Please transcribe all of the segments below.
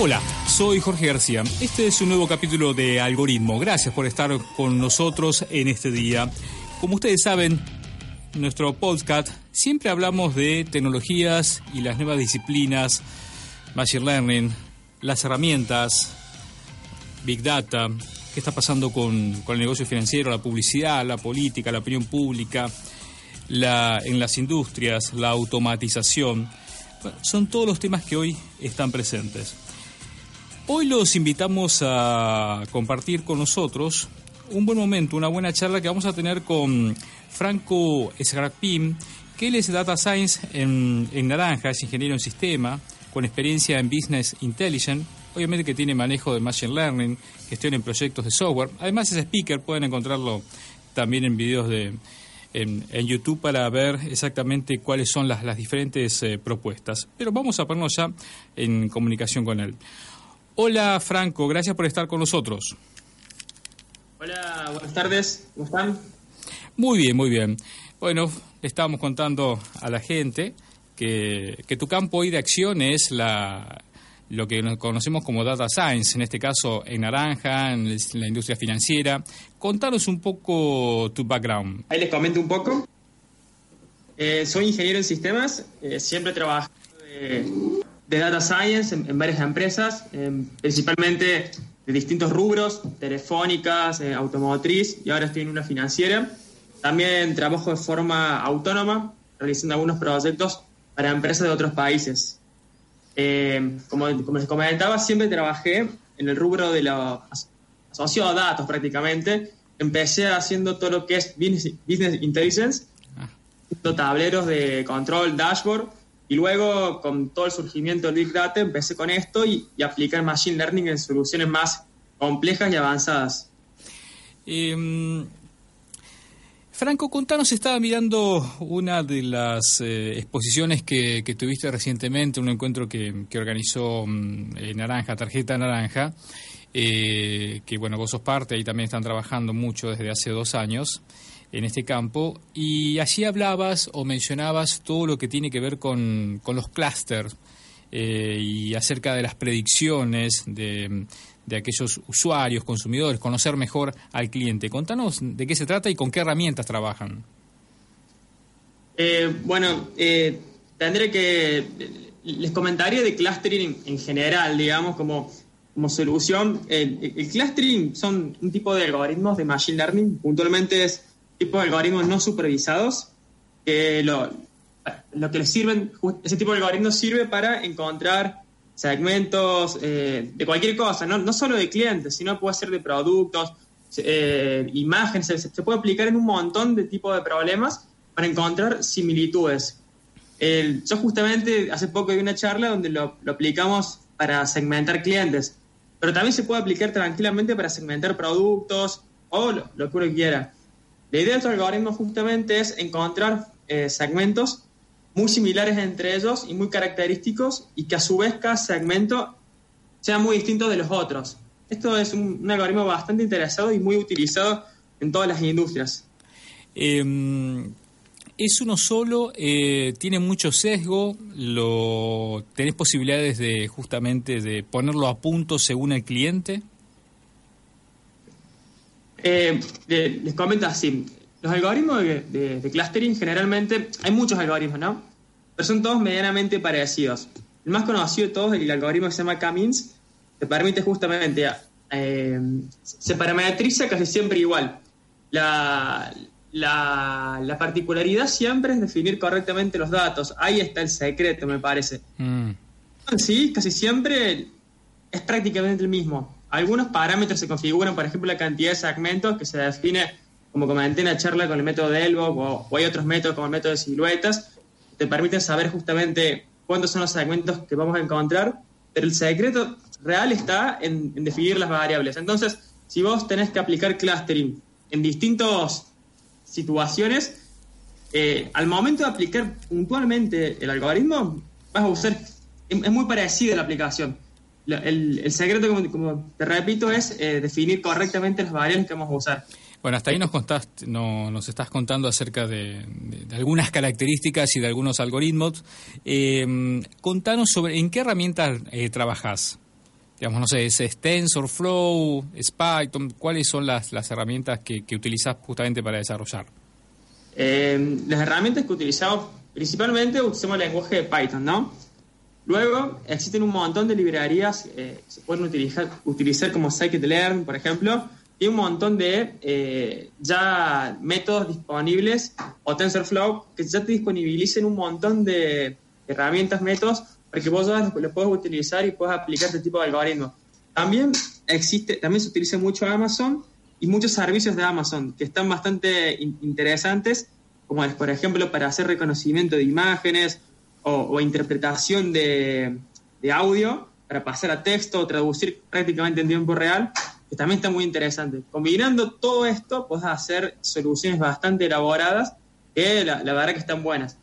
Hola, soy Jorge García. Este es un nuevo capítulo de Algoritmo. Gracias por estar con nosotros en este día. Como ustedes saben, en nuestro podcast siempre hablamos de tecnologías y las nuevas disciplinas, Machine Learning, las herramientas, Big Data, qué está pasando con, con el negocio financiero, la publicidad, la política, la opinión pública, en las industrias, la automatización. Son todos los temas que hoy están presentes. Hoy los invitamos a compartir con nosotros un buen momento, una buena charla que vamos a tener con Franco Esgrapim, que él es Data Science en, en Naranja, es ingeniero en sistema, con experiencia en Business Intelligence, obviamente que tiene manejo de Machine Learning, gestión en proyectos de software. Además es speaker, pueden encontrarlo también en videos de, en, en, YouTube para ver exactamente cuáles son las, las diferentes eh, propuestas. Pero vamos a ponernos ya en comunicación con él. Hola Franco, gracias por estar con nosotros. Hola, buenas tardes, ¿cómo están? Muy bien, muy bien. Bueno, le estábamos contando a la gente que, que tu campo hoy de acción es la, lo que conocemos como data science, en este caso en naranja, en la industria financiera. Contanos un poco tu background. Ahí les comento un poco. Eh, soy ingeniero en sistemas, eh, siempre trabajo de, de data science en, en varias empresas, eh, principalmente de distintos rubros, telefónicas, eh, automotriz y ahora estoy en una financiera. También trabajo de forma autónoma, realizando algunos proyectos para empresas de otros países. Eh, como, como, les comentaba, siempre trabajé en el rubro de los asociado a datos prácticamente. Empecé haciendo todo lo que es business, business intelligence, ah. tableros de control, dashboard, y luego, con todo el surgimiento del Big Data, empecé con esto y, y aplicar Machine Learning en soluciones más complejas y avanzadas. Eh, Franco, contanos, estaba mirando una de las eh, exposiciones que, que, tuviste recientemente, un encuentro que, que organizó eh, Naranja, Tarjeta Naranja, eh, que bueno, vos sos parte, ahí también están trabajando mucho desde hace dos años en este campo y allí hablabas o mencionabas todo lo que tiene que ver con, con los clústeres eh, y acerca de las predicciones de, de, aquellos usuarios, consumidores, conocer mejor al cliente. Contanos de qué se trata y con qué herramientas trabajan. Eh, bueno, tendré que... Les comentaría de clustering en general, digamos, como, como solución. El, clustering son un tipo de algoritmos de machine learning, puntualmente es tipo de algoritmos no supervisados, que lo, lo que les sirven, ese tipo de algoritmos sirve para encontrar segmentos eh, de cualquier cosa, ¿no? no solo de clientes, sino puede ser de productos, eh, imágenes, se, puede aplicar en un montón de tipos de problemas para encontrar similitudes. Yo justamente hace poco di una charla donde lo aplicamos para segmentar clientes, pero también se puede aplicar tranquilamente para segmentar productos o lo, que uno quiera. La idea de estos algoritmos justamente es encontrar eh, segmentos muy similares entre ellos y muy característicos y que a su vez cada segmento sea muy distinto de los otros. Esto es un, algoritmo bastante interesado y muy utilizado en todas las industrias. Eh, ¿Es uno solo? Eh, ¿Tiene mucho sesgo? Lo, ¿Tenés posibilidades de justamente de ponerlo a punto según el cliente? Eh, les comento así. Los algoritmos de, clustering generalmente, hay muchos algoritmos, ¿no? Pero son todos medianamente parecidos. El más conocido de todos es el algoritmo que se llama K-means, que permite justamente, eh, se parametriza casi siempre igual. La, la, la, particularidad siempre es definir correctamente los datos. Ahí está el secreto, me parece. Mm. Sí, casi siempre es prácticamente el mismo. Algunos parámetros se configuran, por ejemplo, la cantidad de segmentos que se define, como comenté en la charla, con el método de Elbow, o, hay otros métodos como el método de siluetas, que te permiten saber justamente cuántos son los segmentos que vamos a encontrar, pero el secreto real está en, en definir las variables. Entonces, si vos tenés que aplicar clustering en distintas situaciones, eh, al momento de aplicar puntualmente el algoritmo, vas a usar, es, muy parecida la aplicación. El, secreto, como, te repito, es eh, definir correctamente las variables que vamos a usar. Bueno, hasta ahí nos, contaste, no, nos estás contando acerca de, algunas características y de algunos algoritmos. Eh, contanos sobre en qué herramientas eh, trabajas digamos, no sé, es TensorFlow, es Python, ¿cuáles son las, las herramientas que, que utilizas justamente para desarrollar? Eh, las herramientas que utilizamos, principalmente usamos el lenguaje de Python, ¿no? Luego existen un montón de librerías eh, que se pueden utilizar, utilizar como scikit-learn, por ejemplo, y un montón de eh, ya métodos disponibles o TensorFlow que ya te disponibilicen un montón de herramientas, métodos para que vos lo, puedas utilizar y puedas aplicar este tipo de algoritmos. También existe, también se utiliza mucho Amazon y muchos servicios de Amazon que están bastante interesantes, como es, por ejemplo, para hacer reconocimiento de imágenes o, interpretación de, de, audio, para pasar a texto o traducir prácticamente en tiempo real, que también está muy interesante. Combinando todo esto, puedes hacer soluciones bastante elaboradas que la, verdad que están buenas.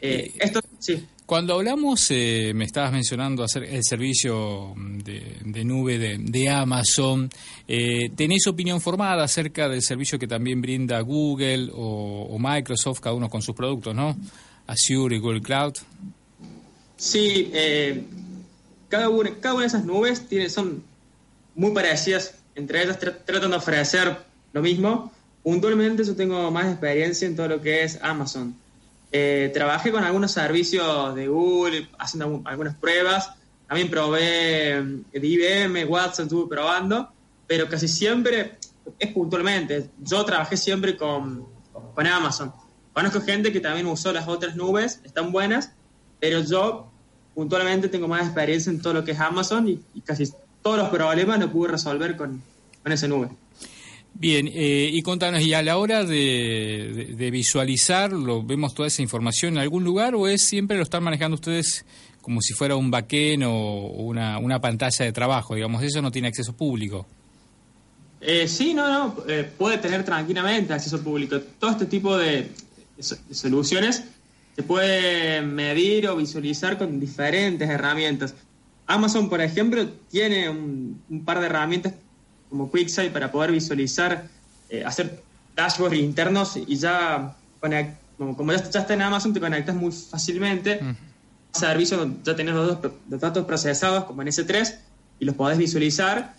Eh, esto, sí. Cuando hablamos, eh, me estabas mencionando hacer el servicio de, nube de, Amazon. Eh, ¿Tenés opinión formada acerca del servicio que también brinda Google o, Microsoft, cada uno con sus productos, ¿no? Azure y Google Cloud. Sí, eh, cada, una, cada una de esas nubes tiene, son muy parecidas. Entre ellas tratan de ofrecer lo mismo. Puntualmente yo tengo más experiencia en todo lo que es Amazon. Eh, trabajé con algunos servicios de Google, haciendo algunas pruebas. También probé eh, de IBM, WhatsApp, estuve probando, pero casi siempre es puntualmente. Yo trabajé siempre con, con Amazon. Conozco gente que también usó las otras nubes, están buenas, pero yo puntualmente tengo más experiencia en todo lo que es Amazon y, casi todos los problemas los pude resolver con, con esa nube. Bien, eh, y contanos, ¿y a la hora de, de, visualizar, lo, vemos toda esa información en algún lugar o es siempre lo están manejando ustedes como si fuera un backend o una, una pantalla de trabajo? Digamos, eso no tiene acceso público. Eh, sí, no, no, eh, puede tener tranquilamente acceso público. Todo este tipo de, soluciones se puede medir o visualizar con diferentes herramientas. Amazon, por ejemplo, tiene un, un par de herramientas como QuickSight para poder visualizar, eh, hacer dashboards internos y ya, como, ya, está en Amazon, te conectas muy fácilmente. Uh Servicio, ya tenés los, datos procesados como en S3 y los podés visualizar.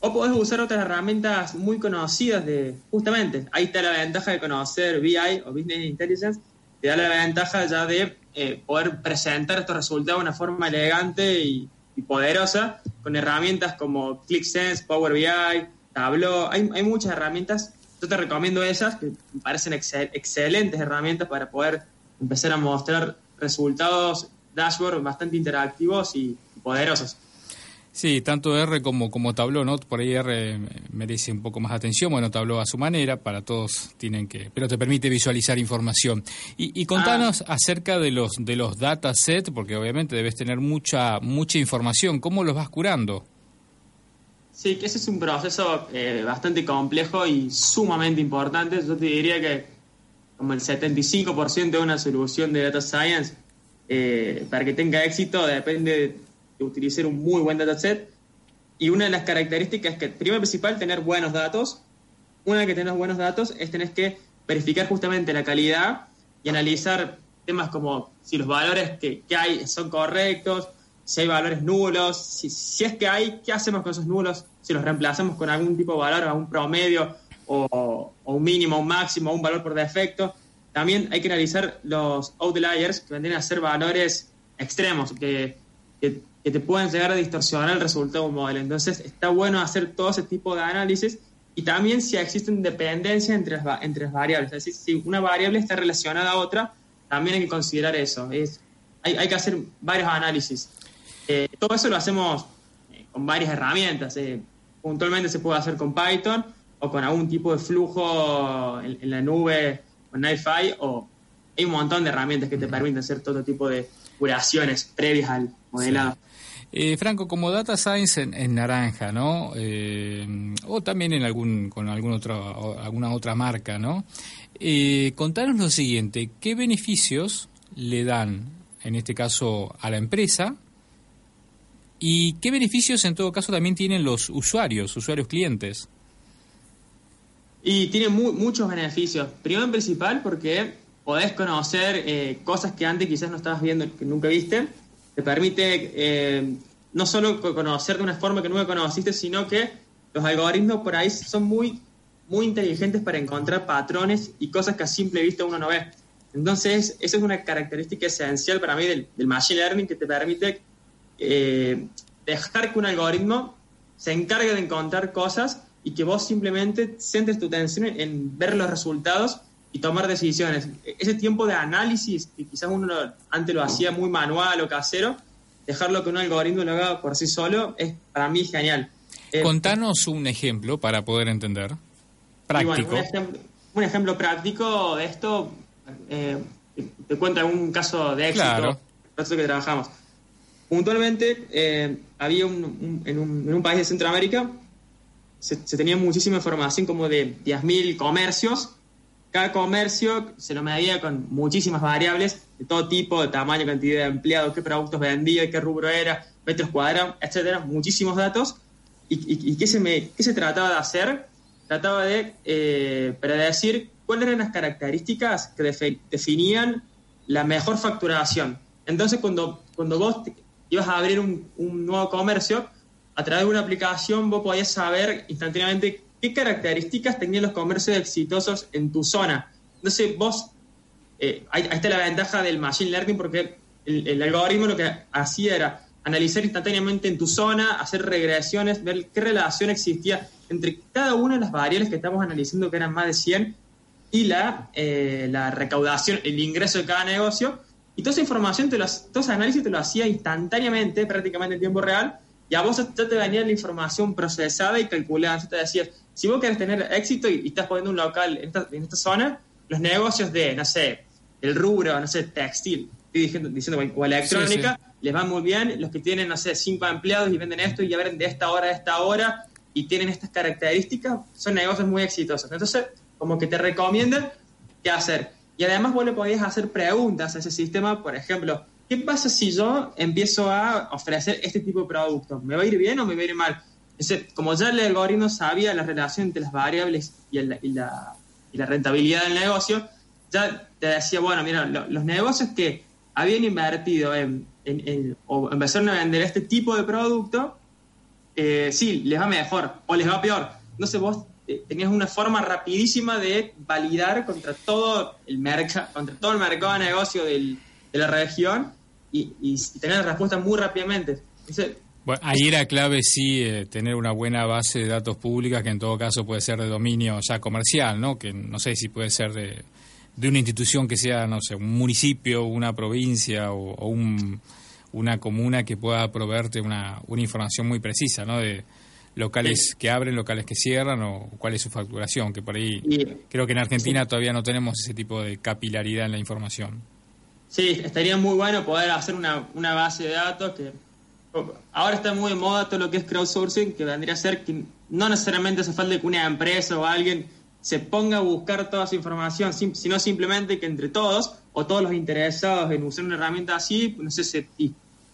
O podés usar otras herramientas muy conocidas de, justamente, ahí está la ventaja de conocer BI o Business Intelligence, te da la ventaja ya de eh, poder presentar estos resultados de una forma elegante y, y poderosa con herramientas como ClickSense, Power BI, Tableau. Hay, hay muchas herramientas. Yo te recomiendo esas, que me parecen excelentes herramientas para poder empezar a mostrar resultados, dashboard bastante interactivos y poderosos. Sí, tanto R como, como Tableau, ¿no? Por ahí R merece un poco más atención, bueno, Tableau a su manera, para todos tienen que, pero te permite visualizar información. Y, y contanos ah. acerca de los, de los datasets, porque obviamente debes tener mucha, mucha información, ¿cómo los vas curando? Sí, que ese es un proceso eh, bastante complejo y sumamente importante. Yo te diría que como el 75% de una solución de data science, eh, para que tenga éxito, depende de utilizar un muy buen dataset. Y una de las características es que, primero principal, tener buenos datos. Una vez que tenés buenos datos, es tener que verificar justamente la calidad y analizar temas como si los valores que, hay son correctos, si hay valores nulos, si, si, es que hay, ¿qué hacemos con esos nulos? Si los reemplazamos con algún tipo de valor, algún promedio, o, un mínimo, un máximo, un valor por defecto. También hay que analizar los outliers, que vendrían a ser valores extremos, que, que que te pueden llegar a distorsionar el resultado de un modelo. Entonces está bueno hacer todo ese tipo de análisis y también si existen dependencias entre las, entre las variables. Es decir, si una variable está relacionada a otra, también hay que considerar eso. Es, hay, hay que hacer varios análisis. Eh, todo eso lo hacemos eh, con varias herramientas. Eh, puntualmente se puede hacer con Python o con algún tipo de flujo en, en la nube, con NiFi, o hay un montón de herramientas que te permiten hacer todo tipo de curaciones previas al modelado. Eh, Franco, como data science en, naranja, ¿no? Eh, o también en algún con algún otro, alguna otra marca, ¿no? Eh, contanos lo siguiente: ¿qué beneficios le dan, en este caso, a la empresa? ¿Y qué beneficios, en todo caso, también tienen los usuarios, usuarios clientes? Y tiene muchos beneficios. Primero en principal porque podés conocer eh, cosas que antes quizás no estabas viendo, que nunca viste te permite eh, no solo conocer de una forma que nunca conociste, sino que los algoritmos por ahí son muy, muy inteligentes para encontrar patrones y cosas que a simple vista uno no ve. Entonces, esa es una característica esencial para mí del, Machine Learning que te permite eh, dejar que un algoritmo se encargue de encontrar cosas y que vos simplemente centres tu atención en ver los resultados y tomar decisiones. Ese tiempo de análisis, que quizás uno antes lo hacía muy manual o casero, dejarlo que un algoritmo lo haga por sí solo, es para mí genial. Eh, Contanos un ejemplo para poder entender. Práctico. un, ejemplo, práctico de esto, eh, te cuento un caso de éxito, claro. que trabajamos. Puntualmente, eh, había un, en, un, país de Centroamérica, se, se tenía muchísima información, como de 10.000 comercios cada comercio se lo medía con muchísimas variables de todo tipo, de tamaño, cantidad de empleados, qué productos vendía, qué rubro era, metros cuadrados, etcétera, muchísimos datos. ¿Y, qué, se qué se trataba de hacer? Trataba de eh, predecir cuáles eran las características que definían la mejor facturación. Entonces, cuando, cuando vos ibas a abrir un, un nuevo comercio, a través de una aplicación vos podías saber instantáneamente qué características tenían los comercios exitosos en tu zona. Entonces, vos, eh, ahí, está la ventaja del Machine Learning porque el, algoritmo lo que hacía era analizar instantáneamente en tu zona, hacer regresiones, ver qué relación existía entre cada una de las variables que estamos analizando, que eran más de 100, y la, eh, la recaudación, el ingreso de cada negocio. Y toda esa información, te todo ese análisis te lo hacía instantáneamente, prácticamente en tiempo real, y a vos ya te venía la información procesada y calculada. te decías, si vos querés tener éxito y, estás poniendo un local en esta, zona, los negocios de, no sé, el rubro, no sé, textil, estoy diciendo, o electrónica, les va muy bien. Los que tienen, no sé, cinco empleados y venden esto y ya de esta hora a esta hora y tienen estas características, son negocios muy exitosos. Entonces, como que te recomiendan qué hacer. Y además vos le podías hacer preguntas a ese sistema, por ejemplo, ¿qué pasa si yo empiezo a ofrecer este tipo de productos? ¿Me va a ir bien o me va a ir mal? como ya el algoritmo sabía la relación entre las variables y, la, rentabilidad del negocio, ya te decía, bueno, mira, los negocios que habían invertido en, o empezaron a vender este tipo de producto, eh, sí, les va mejor o les va peor. Sé, vos eh, tenías una forma rapidísima de validar contra todo el mercado, contra todo el mercado de negocio de la región y, y, tener la respuesta muy rápidamente. Bueno, ahí era clave sí eh, tener una buena base de datos públicas que en todo caso puede ser de dominio ya comercial, ¿no? Que no sé si puede ser de, de una institución que sea, no sé, un municipio, una provincia o, un, una comuna que pueda proveerte una, una información muy precisa, ¿no? De locales que abren, locales que cierran o cuál es su facturación, que por ahí creo que en Argentina todavía no tenemos ese tipo de capilaridad en la información. Sí, estaría muy bueno poder hacer una, una base de datos que ahora está muy de moda todo lo que es crowdsourcing, que vendría a ser que no necesariamente hace falta que una empresa o alguien se ponga a buscar toda esa información, sino simplemente que entre todos o todos los interesados en usar una herramienta así, no sé, se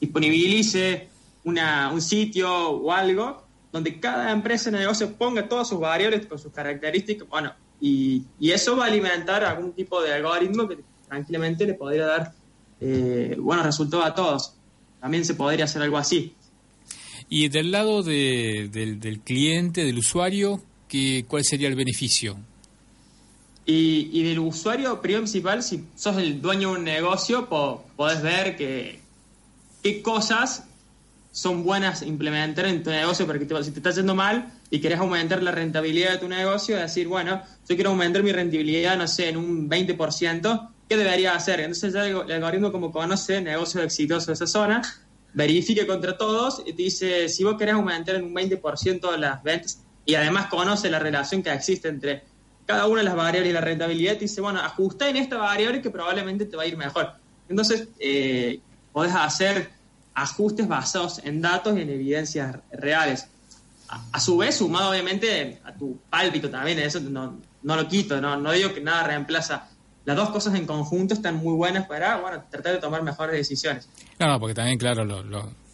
disponibilice una, un sitio o algo donde cada empresa el negocio ponga todas sus variables con sus características, bueno, y, eso va a alimentar algún tipo de algoritmo que tranquilamente le podría dar eh, buenos resultados a todos también se podría hacer algo así. Y del lado del, cliente, del usuario, ¿qué, ¿cuál sería el beneficio? Y, del usuario principal, si sos el dueño de un negocio, podés ver que, qué cosas son buenas implementar en tu negocio para que te, si te está yendo mal y querés aumentar la rentabilidad de tu negocio, decir, bueno, yo quiero aumentar mi rentabilidad, no sé, en un 20%, ¿qué debería hacer? Entonces ya el, algoritmo como conoce negocios exitosos de esa zona, verifique contra todos y te dice, si vos querés aumentar en un 20% las ventas y además conoce la relación que existe entre cada una de las variables y la rentabilidad, te dice, bueno, ajusta en esta variable que probablemente te va a ir mejor. Entonces, eh, podés hacer ajustes basados en datos y en evidencias reales. A, su vez, sumado obviamente a tu pálpito también, eso no, no lo quito, no, no digo que nada reemplaza. Las dos cosas en conjunto están muy buenas para bueno, tratar de tomar mejores decisiones. No, no porque también, claro,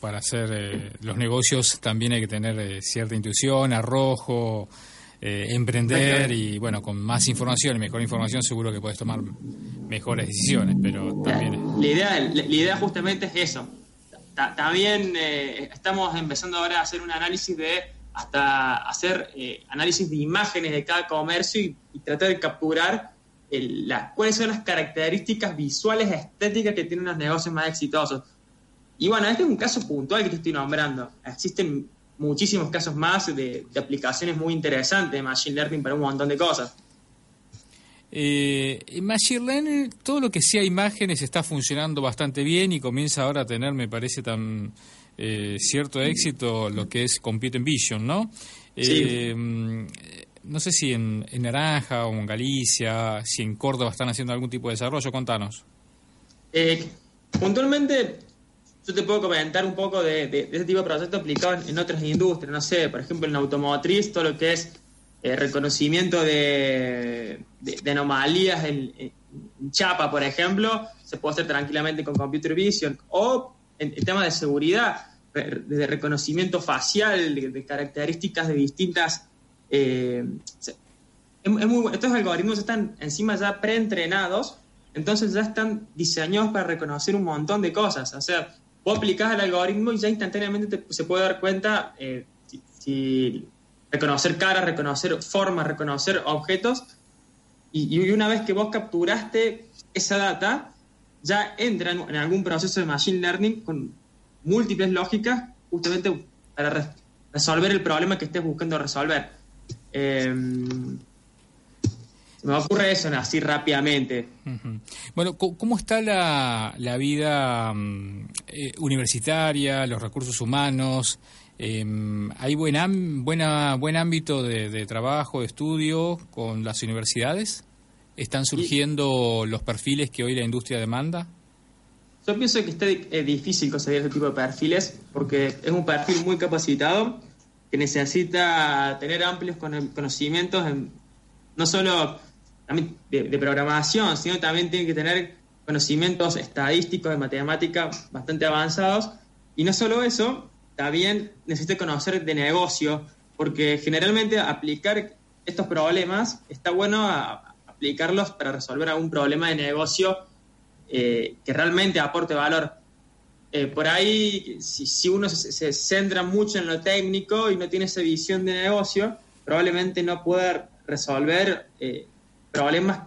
para hacer eh, los negocios también hay que tener eh, cierta intuición, arrojo, eh, emprender y bueno, con más información y mejor información seguro que puedes tomar mejores decisiones, pero también... La idea, la idea justamente es eso, también eh, estamos empezando ahora a hacer un análisis de hasta hacer eh, análisis de imágenes de cada comercio y, tratar de capturar cuáles son las características visuales estéticas que tienen los negocios más exitosos. Y bueno, este es un caso puntual que te estoy nombrando. Existen muchísimos casos más de aplicaciones muy interesantes de Machine Learning para un montón de cosas. Eh, Machine Learning, todo lo que sea imágenes está funcionando bastante bien y comienza ahora a tener, me parece, tan eh, cierto éxito lo que es Computer Vision, ¿no? Eh, no sé si en, Naranja o en Galicia, si en Córdoba están haciendo algún tipo de desarrollo, contanos. Eh, puntualmente, yo te puedo comentar un poco de, de, ese tipo de proyectos aplicados en otras industrias, no sé, por ejemplo en automotriz, todo lo que es eh, reconocimiento de, anomalías en, chapa, por ejemplo, se puede hacer tranquilamente con computer vision, o en, temas de seguridad, de reconocimiento facial, de, características de distintas... Eh, estos algoritmos están encima ya preentrenados, entonces ya están diseñados para reconocer un montón de cosas. O sea, vos aplicás el algoritmo y ya instantáneamente se puede dar cuenta eh, si reconocer caras, reconocer formas, reconocer objetos. Y, una vez que vos capturaste esa data, ya entra en, algún proceso de Machine Learning con múltiples lógicas justamente para resolver el problema que estés buscando resolver. Em, me ocurre eso así rápidamente. Bueno, ¿cómo está la, la vida mm, eh, universitaria, los recursos humanos? Eh, ¿Hay buen, buena, buen ámbito de, trabajo, de estudio con las universidades? ¿Están surgiendo los perfiles que hoy la industria demanda? Yo pienso que está eh, difícil conseguir ese tipo de perfiles porque es un perfil muy capacitado que necesita tener amplios conocimientos no solo de, de, programación, sino también tiene que tener conocimientos estadísticos de matemática bastante avanzados. Y no solo eso, también necesita conocer de negocio, porque generalmente aplicar estos problemas está bueno aplicarlos para resolver algún problema de negocio eh, que realmente aporte valor. Eh, por ahí, si, uno se, centra mucho en lo técnico y no tiene esa visión de negocio, probablemente no pueda resolver eh, problemas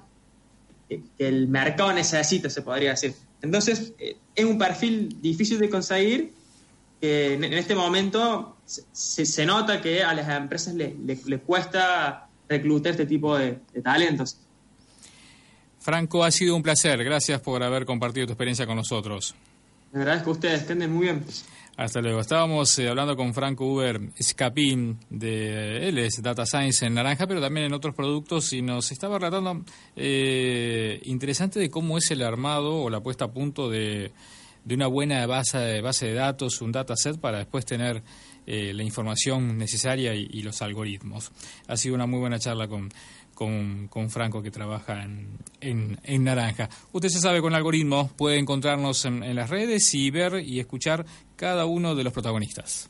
que, que, el mercado necesita, se podría decir. Entonces, es un perfil difícil de conseguir en, este momento se, se, nota que a las empresas les le, cuesta reclutar este tipo de, talentos. Franco, ha sido un placer. Gracias por haber compartido tu experiencia con nosotros. Me agradezco a ustedes, que muy bien. Hasta luego. Estábamos eh, hablando con Franco Uber Escapín, de él es Data Science en Naranja, pero también en otros productos, y nos estaba relatando eh, interesante de cómo es el armado o la puesta a punto de de una buena base base de datos, un dataset para después tener eh, la información necesaria y, los algoritmos. Ha sido una muy buena charla con, con, Franco que trabaja en, Naranja. Usted se sabe con algoritmos, puede encontrarnos en, en las redes y ver y escuchar cada uno de los protagonistas.